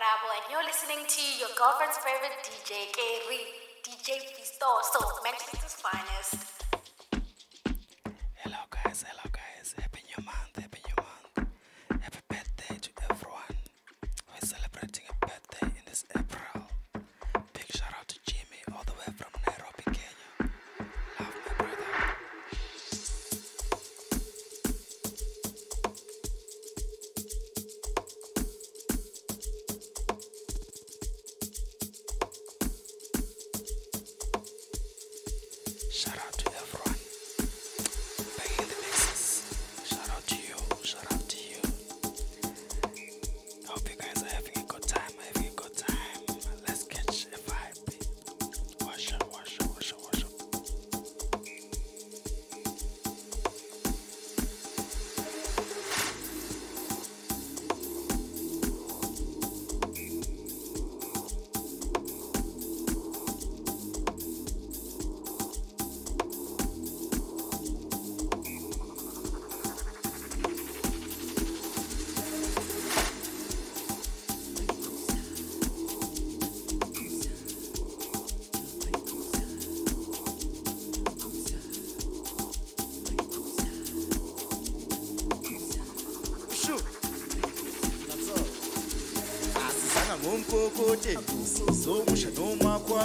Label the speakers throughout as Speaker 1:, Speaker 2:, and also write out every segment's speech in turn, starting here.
Speaker 1: Karabo, and you're listening to your girlfriend's favorite DJ, Kerry, DJ Fistoso, Manchester's finest.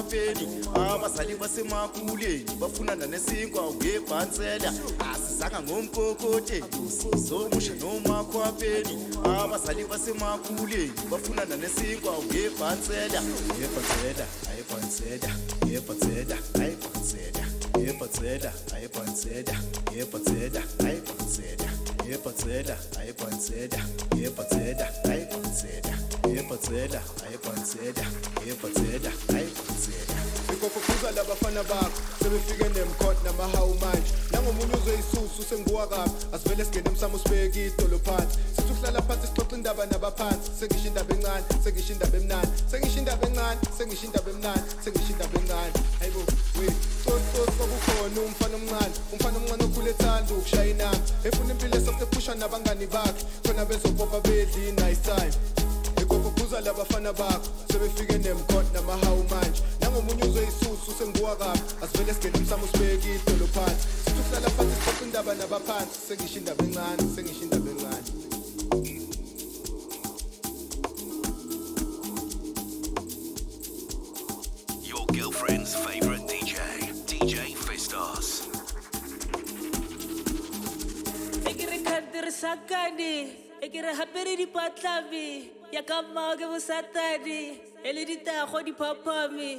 Speaker 2: Nomakhwapheni abazali basemakuleni bafunana nesinkwa ngebhansela asizanga ngomkokote somusha nomakhwapheni abazali basemakuleni bafunana nesinkwa ngebhansela yebhansela ayebhansela yebhansela ayebhansela yebhansela ayebhansela yebhansela ayebhansela yebhansela ayebhansela yebhansela ayebhansela yebhansela ayebhansela yebhansela ayebhansela
Speaker 3: ikophuza labafana bakho sebefike nemkhot namahawu manje nangomunye uzwe isusu senguwa kabi asivele singene emsamo sibeke idolo phansi. Sithi phansi sixoxa indaba nabaphansi. Sengisho indaba encane sengisho indaba emnani sengisho indaba encane sengisho indaba emnani sengisho indaba encane. Hayibo we tsotsi kwakukhona umfana omncane. Umfana omncane okhule ethanda efuna impilo nabangani bakhe. Khona bezopopa bedli nice time ikophuza labafana bakho sebefike nemkhot namahawu manje nangomunye uzwe isusu senguwa kabi asivele singene emsamo sibeke idolo phansi. Sithi ukuhlala phansi sixoxa indaba nabaphansi sengisho indaba encane sengisho indaba encane.
Speaker 4: Your girlfriend's favorite DJ, DJ
Speaker 5: Fistoz. ke re khantirisakane e ke re gapere dipatlabe ya ka mmao ke bosatane e le ditago diphaphame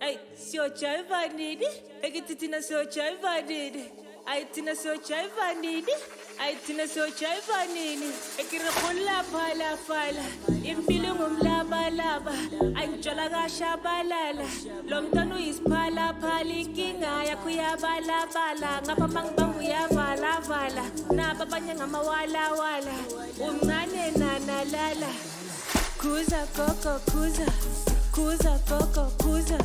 Speaker 5: ai seo jaivanini e ke titina seo jaivanini ai tina seo jaivanini ai tina seo jaivanini e ke re golaphalafala impilo ngumlabalaba angitshola kashabalala lo mntwana uyisiphalaphala inkinga yakho uyabalabala ngapha mangibanga uyavalavala naba abanye ngamawalawala. Umncane nanalala kuza gogo kuza kuza gogo kuza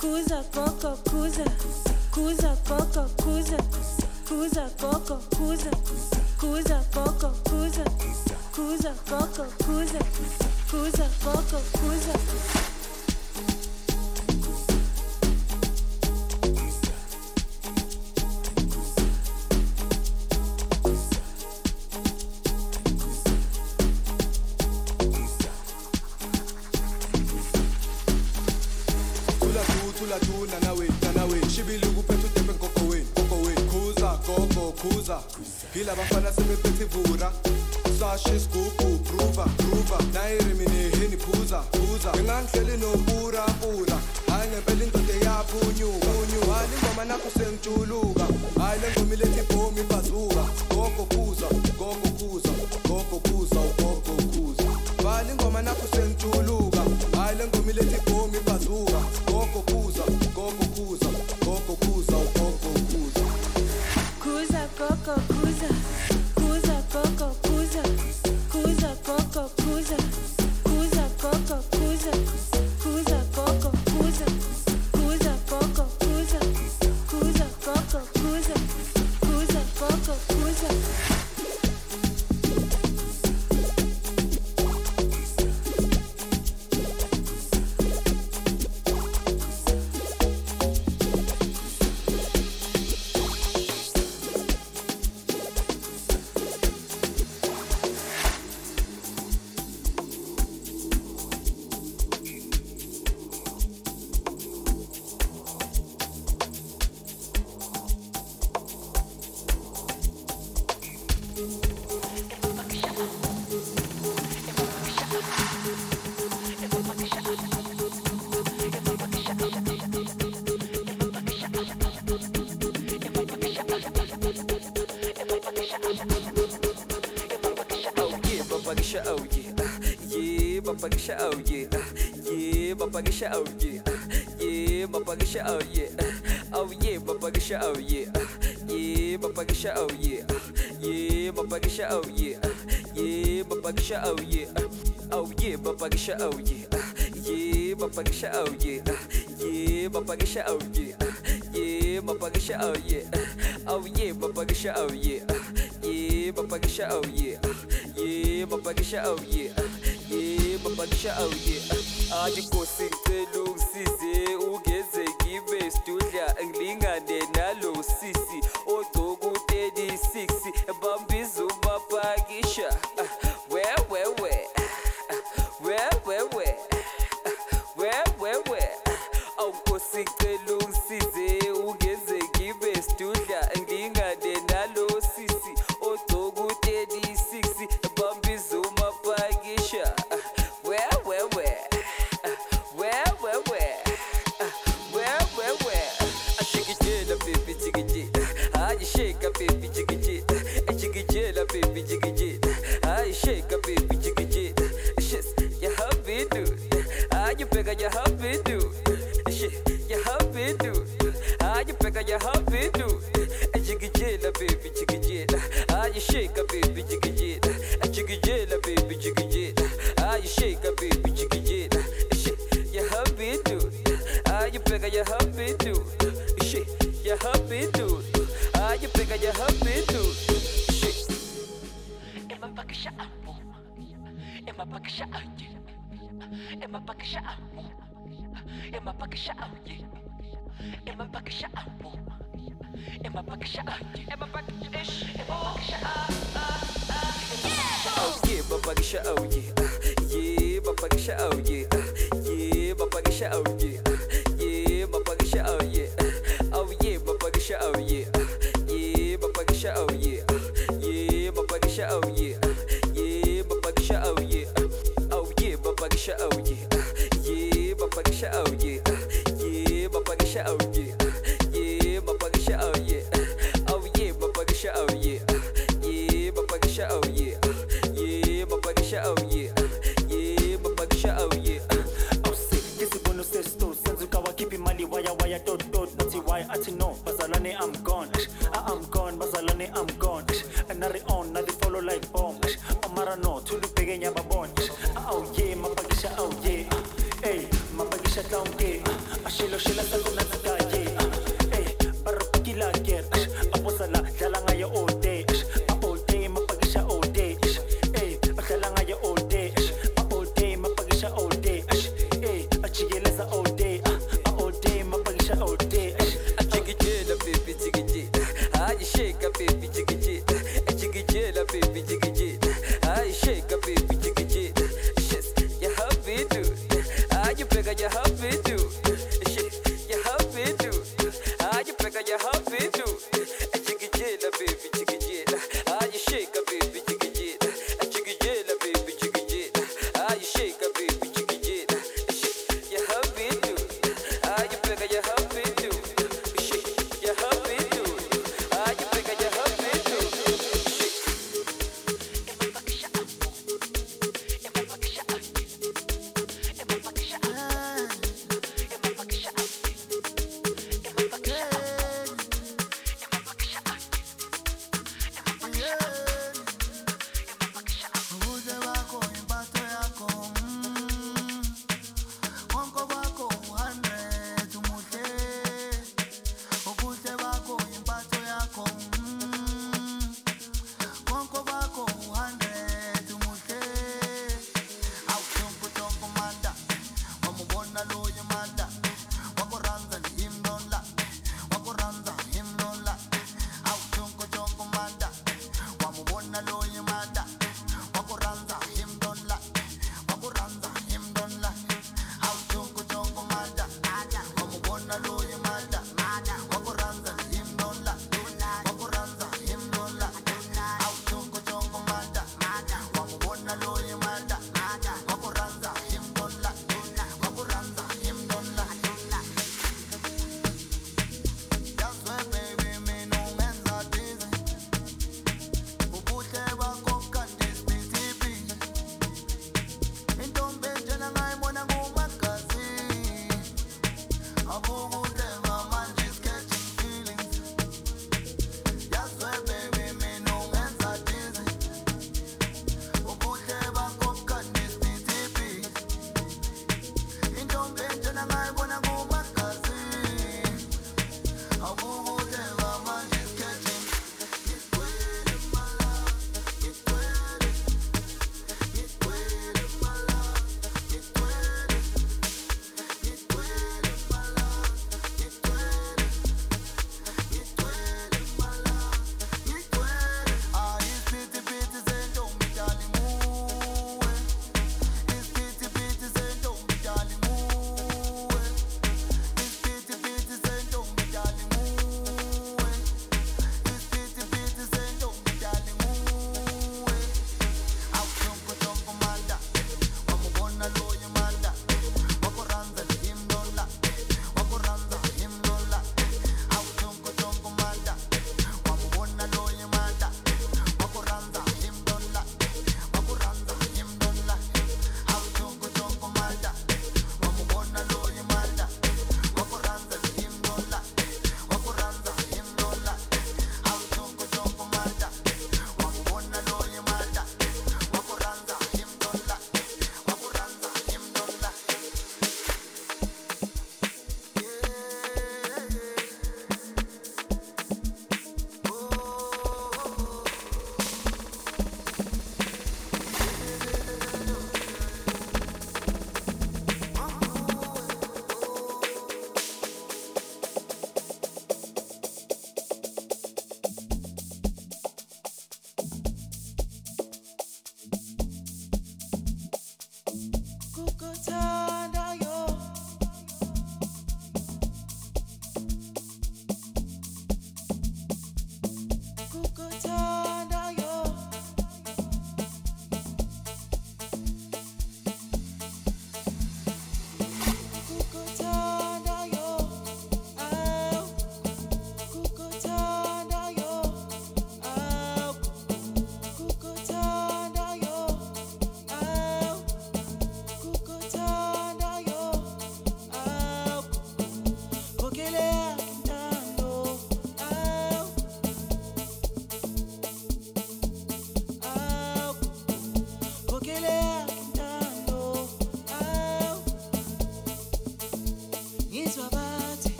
Speaker 5: kuza gogo kuza kuza gogo kuza Kuza coco, kuza, kuza coco, kuza, kuza coco, kuza, kuza coco, kuza, kuza coco, kuza. kuza, coco, kuza. kuza coco, kuza.
Speaker 6: se. oh yeah yeah babagisha oh yeah yeah babagisha oh yeah yeah babagisha oh yeah oh yeah babagisha oh yeah yeah babagisha oh yeah yeah babagisha oh yeah yeah babagisha oh yeah oh yeah babagisha oh yeah yeah babagisha oh yeah yeah babagisha oh yeah yeah babagisha oh yeah oh yeah babagisha oh yeah yeah, babagisha, oh yeah, yeah, babagisha, oh yeah, yeah, babagisha, oh yeah. Aje kosi ngicela ungisize ugeze ngibe studla ngilingane
Speaker 7: Emapakisha out, yeah. Emapakisha out, yeah. Emapakisha out, yeah. Emapakisha
Speaker 6: out, yeah. Emapakisha out, yeah. Emapakisha out, yeah. Yeah, Bapakisha out, yeah. Yeah, Bapakisha out, yeah. Yeah, Bapakisha out, yeah. Yeah, Bapakisha out, yeah. Oh yeah, Bapakisha out, yeah.
Speaker 8: show, ah, yeah, yeah, my yeah.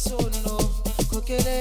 Speaker 6: Kwaphenduka isono khokhele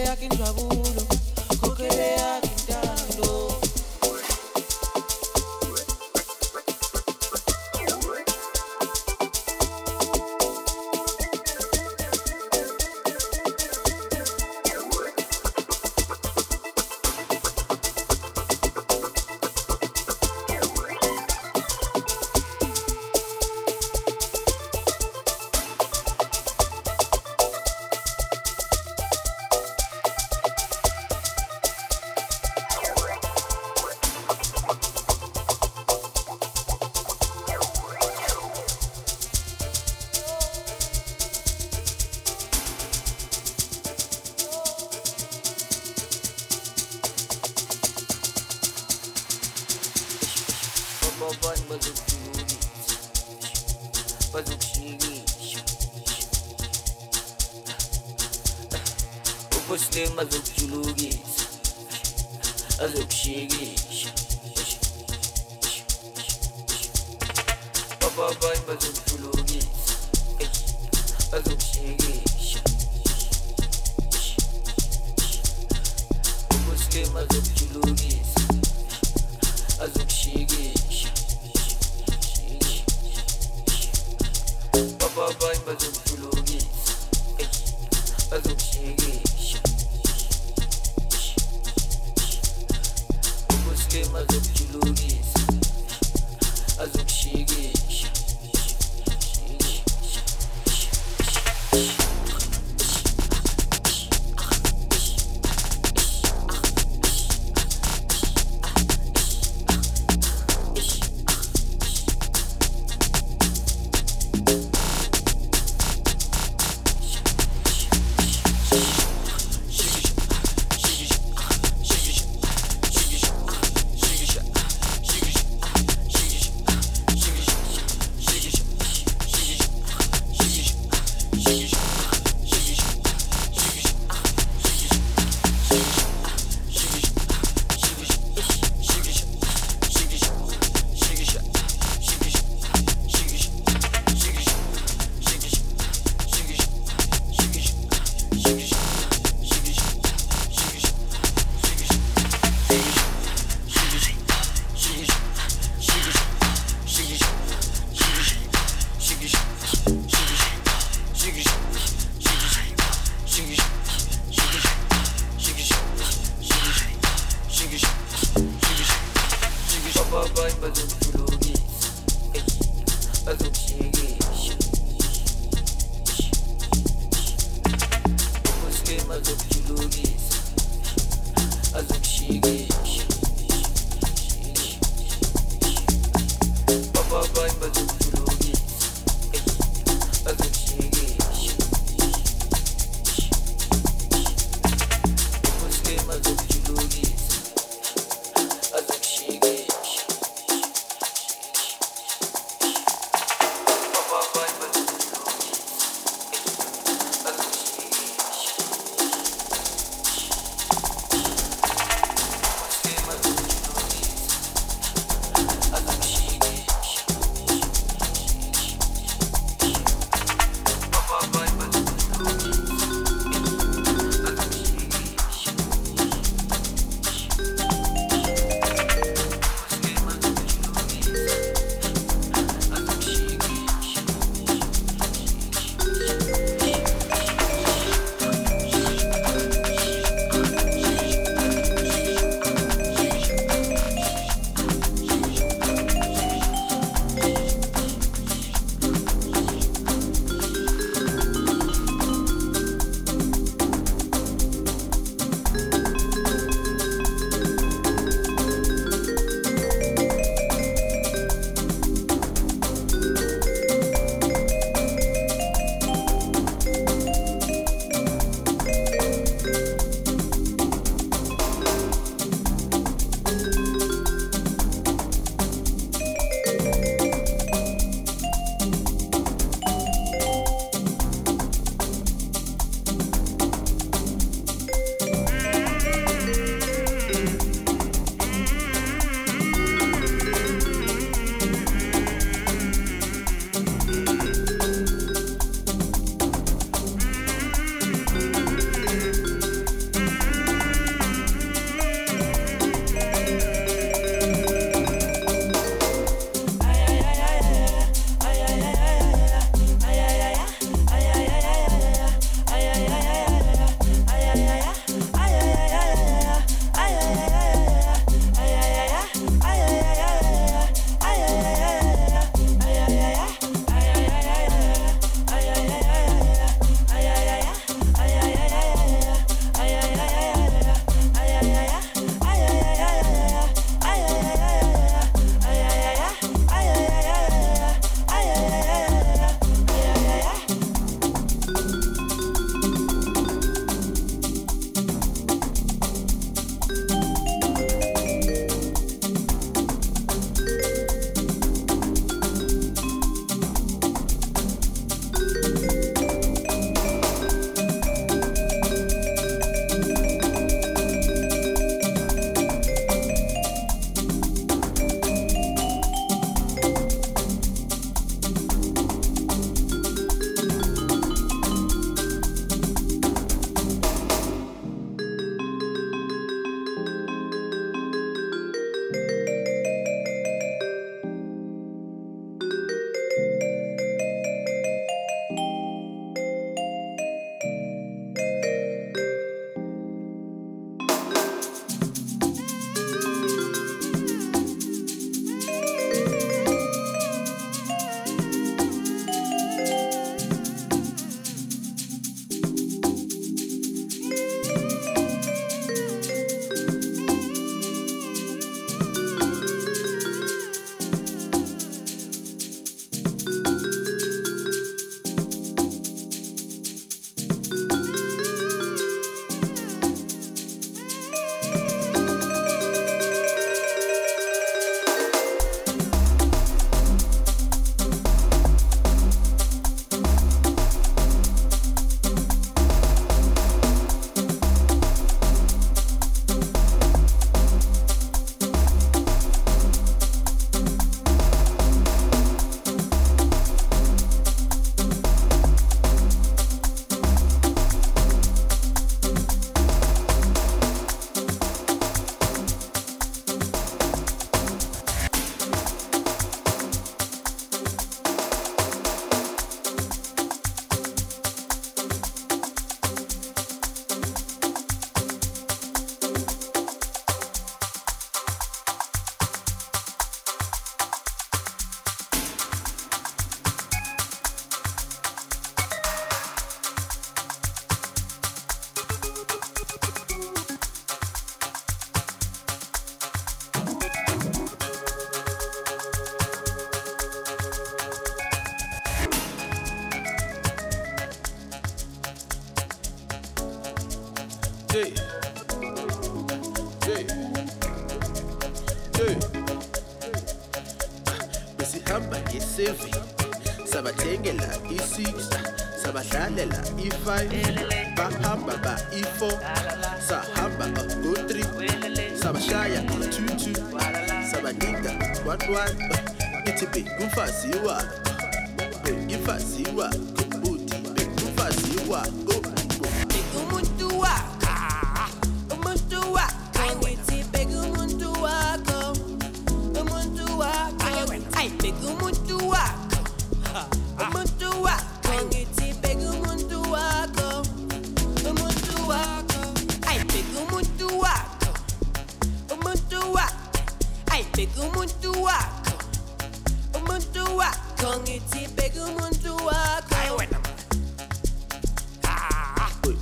Speaker 9: bacon fácil.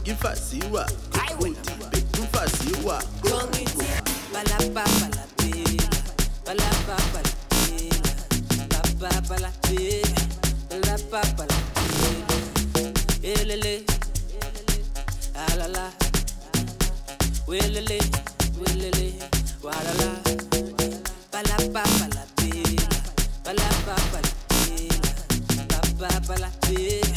Speaker 9: Bekumfazi wakho uthi bekumfazi wakho
Speaker 10: Balaba balabela, balaba balabela, baba balabela, balaba balabela, elele, alala, welele, welele, walala, balaba balabela, balaba balabela, baba balabela,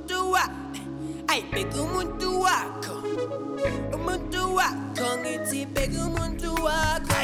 Speaker 10: Ay, beka umuntu wakho. umuntu wakho ngithi beka umuntu wakho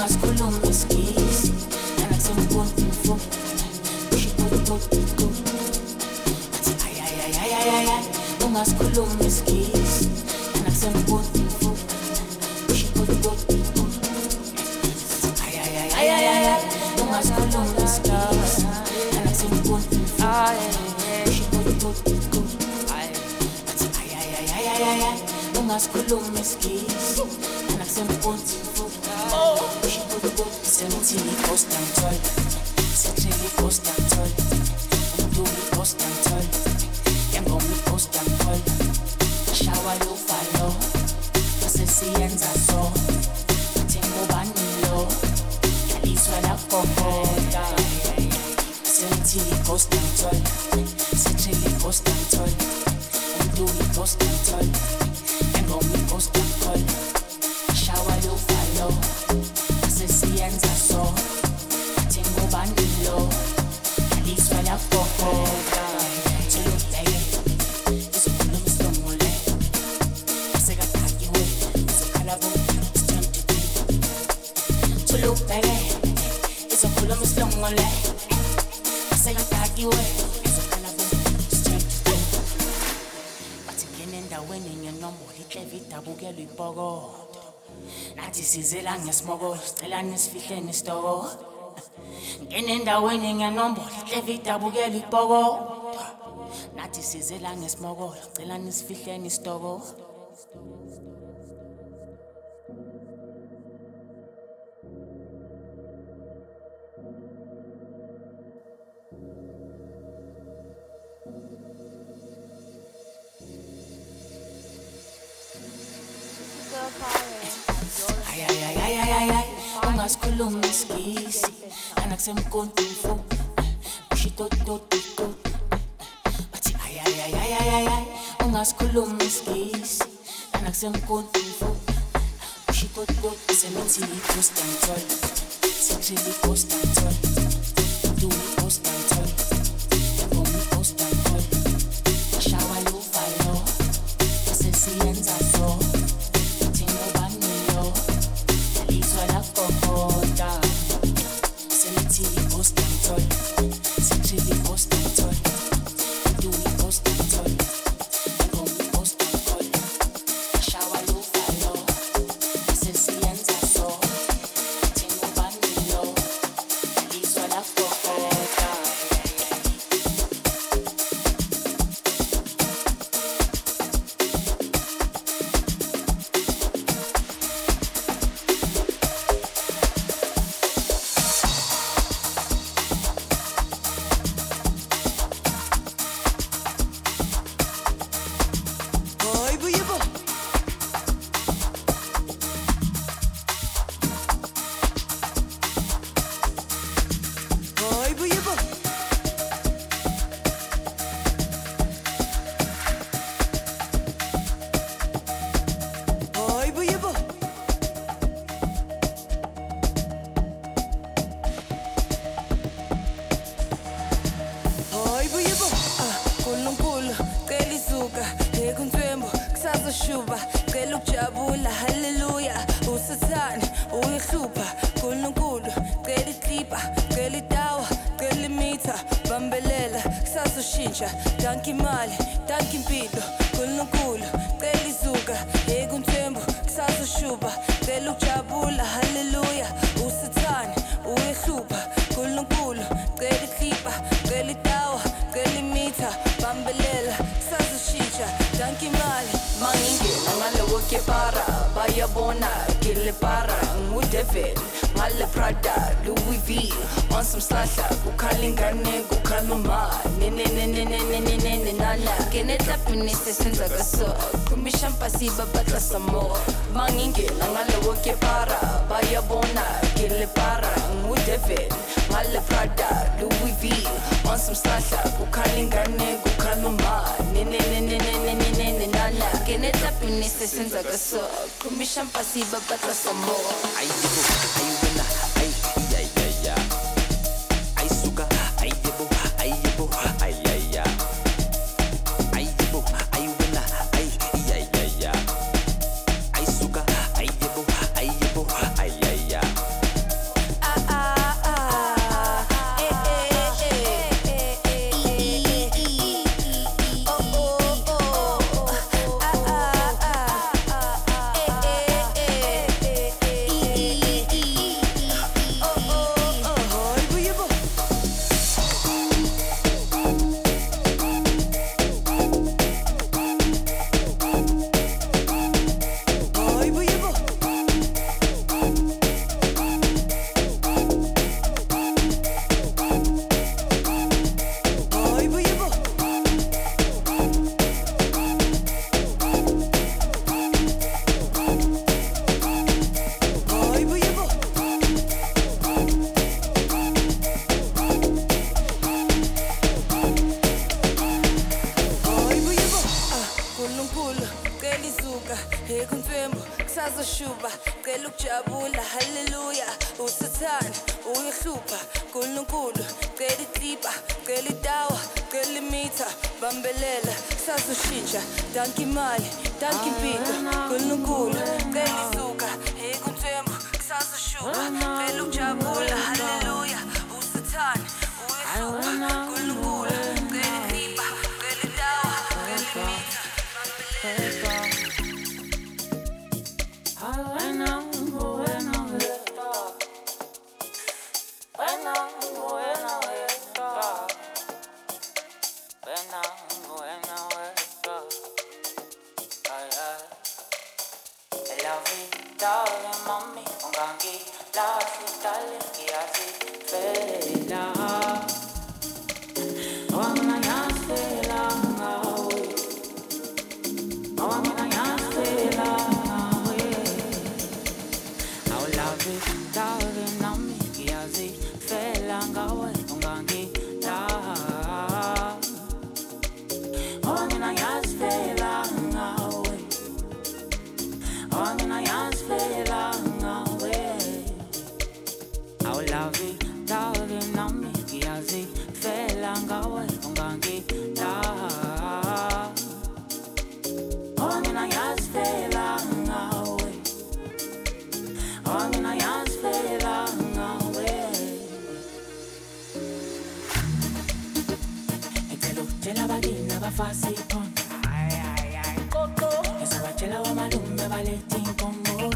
Speaker 11: Ungas kulumis kis, anak sempun ehlahleni sitoko ngene endaweni ngiyanombola hleva idabukela ipokodwa nathi size la ngesimokolo cela nisifihleni isitoko ungaskhulumi isigisi anakusemkontufo ushitototito bathi ayayayayayayayi ungaskhulumi isigisi anakusemkontufo ushitototito semithi licostantoy sekuselicostantol
Speaker 12: Boy, boy. Ah, nkulunkulu cela izuka ekuntswembu kusazoshuba cela ukujabula haleluya usathane uyihlupha nkulunkulu cela iklipa cela itawa cela imitha bambelela kusazoshintsha danka imali danka impilo
Speaker 13: Savona, Gile Para, Mudevin, Mala Prada, Louis V, on some slasha, Kukalingane, Kukaluma, Nene, Nene, Nene, Nene, Nana, Geneta Pinese Senza Gaso, Kumishan Pasiba Batla Samo, Banginge, Langala Woke Para, Bayabona, Gile Para, Mudevin, Mala Prada, Louis V, on some slasha, Kukalingane, Kukaluma, Nene, Nene, Nene, Nene,
Speaker 14: Ngineta pinisi sinza kaso. Kumishampasi babata I Ayibo, ayibo na ngawe ungangidala
Speaker 12: Oh
Speaker 15: mina ngiyazifela ngawe Oh mina ngiyazifela ngawe Ngicela ukutshela bakini abafasi iphongo Qoqo Ngizabatshela wamalume balethe inkomo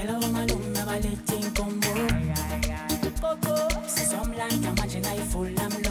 Speaker 12: Tell her woman don't never let things come more. Coco, see some like a magic full, of love.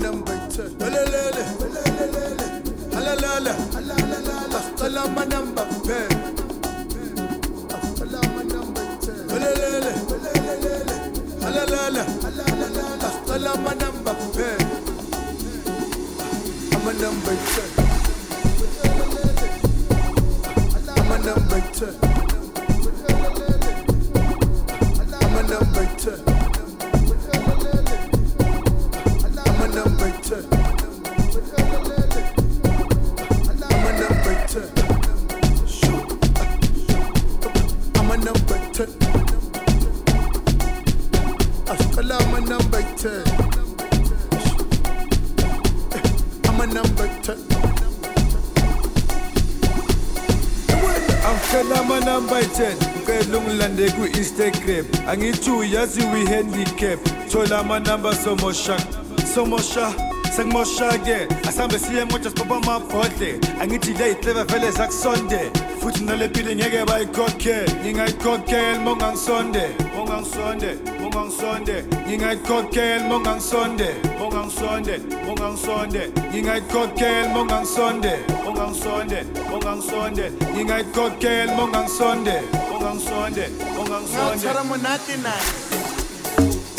Speaker 12: number
Speaker 3: two. Alalala, alalala, alalala, alalala, number two. Alalala, alalala, alalala, alalala, number two. I'm a number two.
Speaker 16: I'm a number two. ngingene ku-instagram angithi uyazi we-handicap thola amanamba somosha somosha sengimosha-ke. Asihambe siye emotsha sibaba amabhodle. Angithi le yihleva vele zakusonde. Futhi nale mpilo ngeke bayikhokhele. Ngingayikhokheli mongangisonde mongangisonde mongangisonde ngingayikhokheli mongangisonde mongangisonde mongangisonde ngingayikhokheli mongangisonde mongangisonde mongangisonde ngingayikhokheli mongangisonde mongangisonde
Speaker 3: Ngawuthola monatinize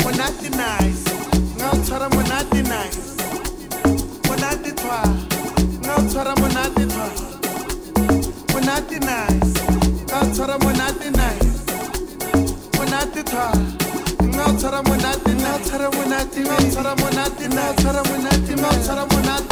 Speaker 3: Monatinize Ngawuthola monatinize Monatitwa Ngawuthola
Speaker 17: monatitwa Monatinize Ngawuthola monatinize Monatitwa Ngawuthola monatinize Ngawuthola monatinize Ngawuthola monatinize Ngawuthola monatinize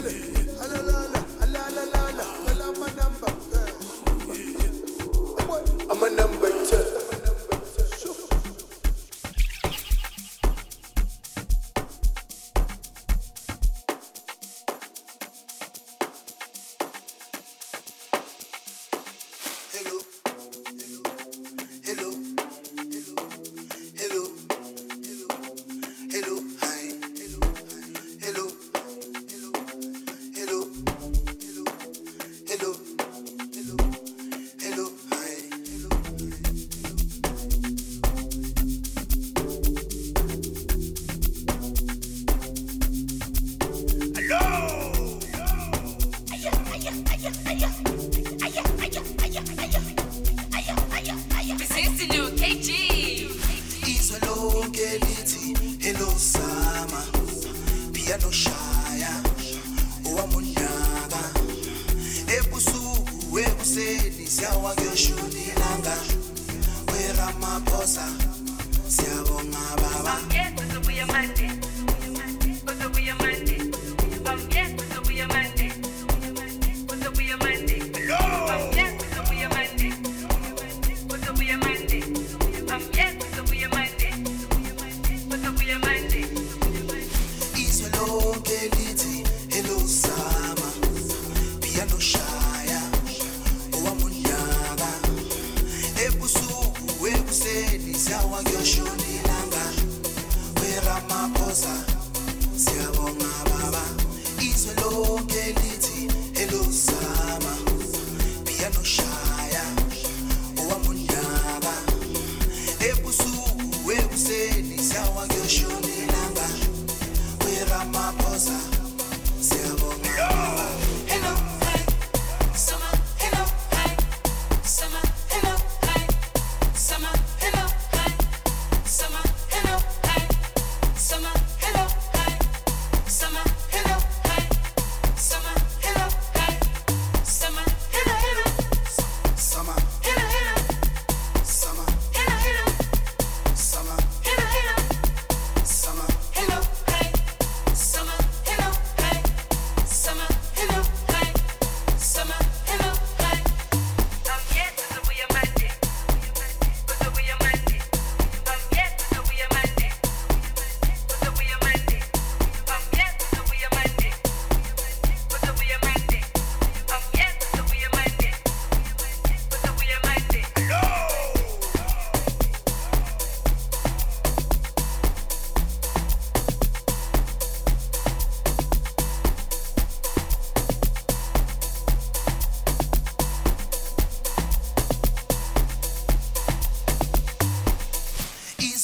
Speaker 17: Take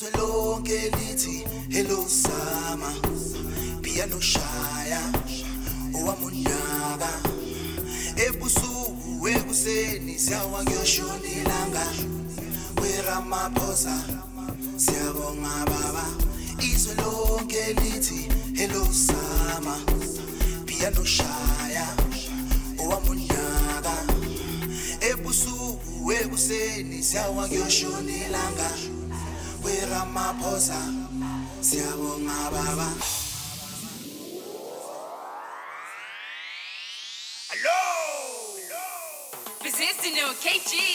Speaker 17: izwe lonke lithi hello summer piano shaya owamundaba ebusuku ekuseni siyawa kuyoshona ilanga weramaphosa siyabonga baba. Izwe lonke lithi hello summer piano shaya owamundaba ebusuku ekuseni siyawa kuyoshona ilanga Cyril Ramaphosa siyabonga baba Hello! Hello!
Speaker 1: Business to
Speaker 18: KG!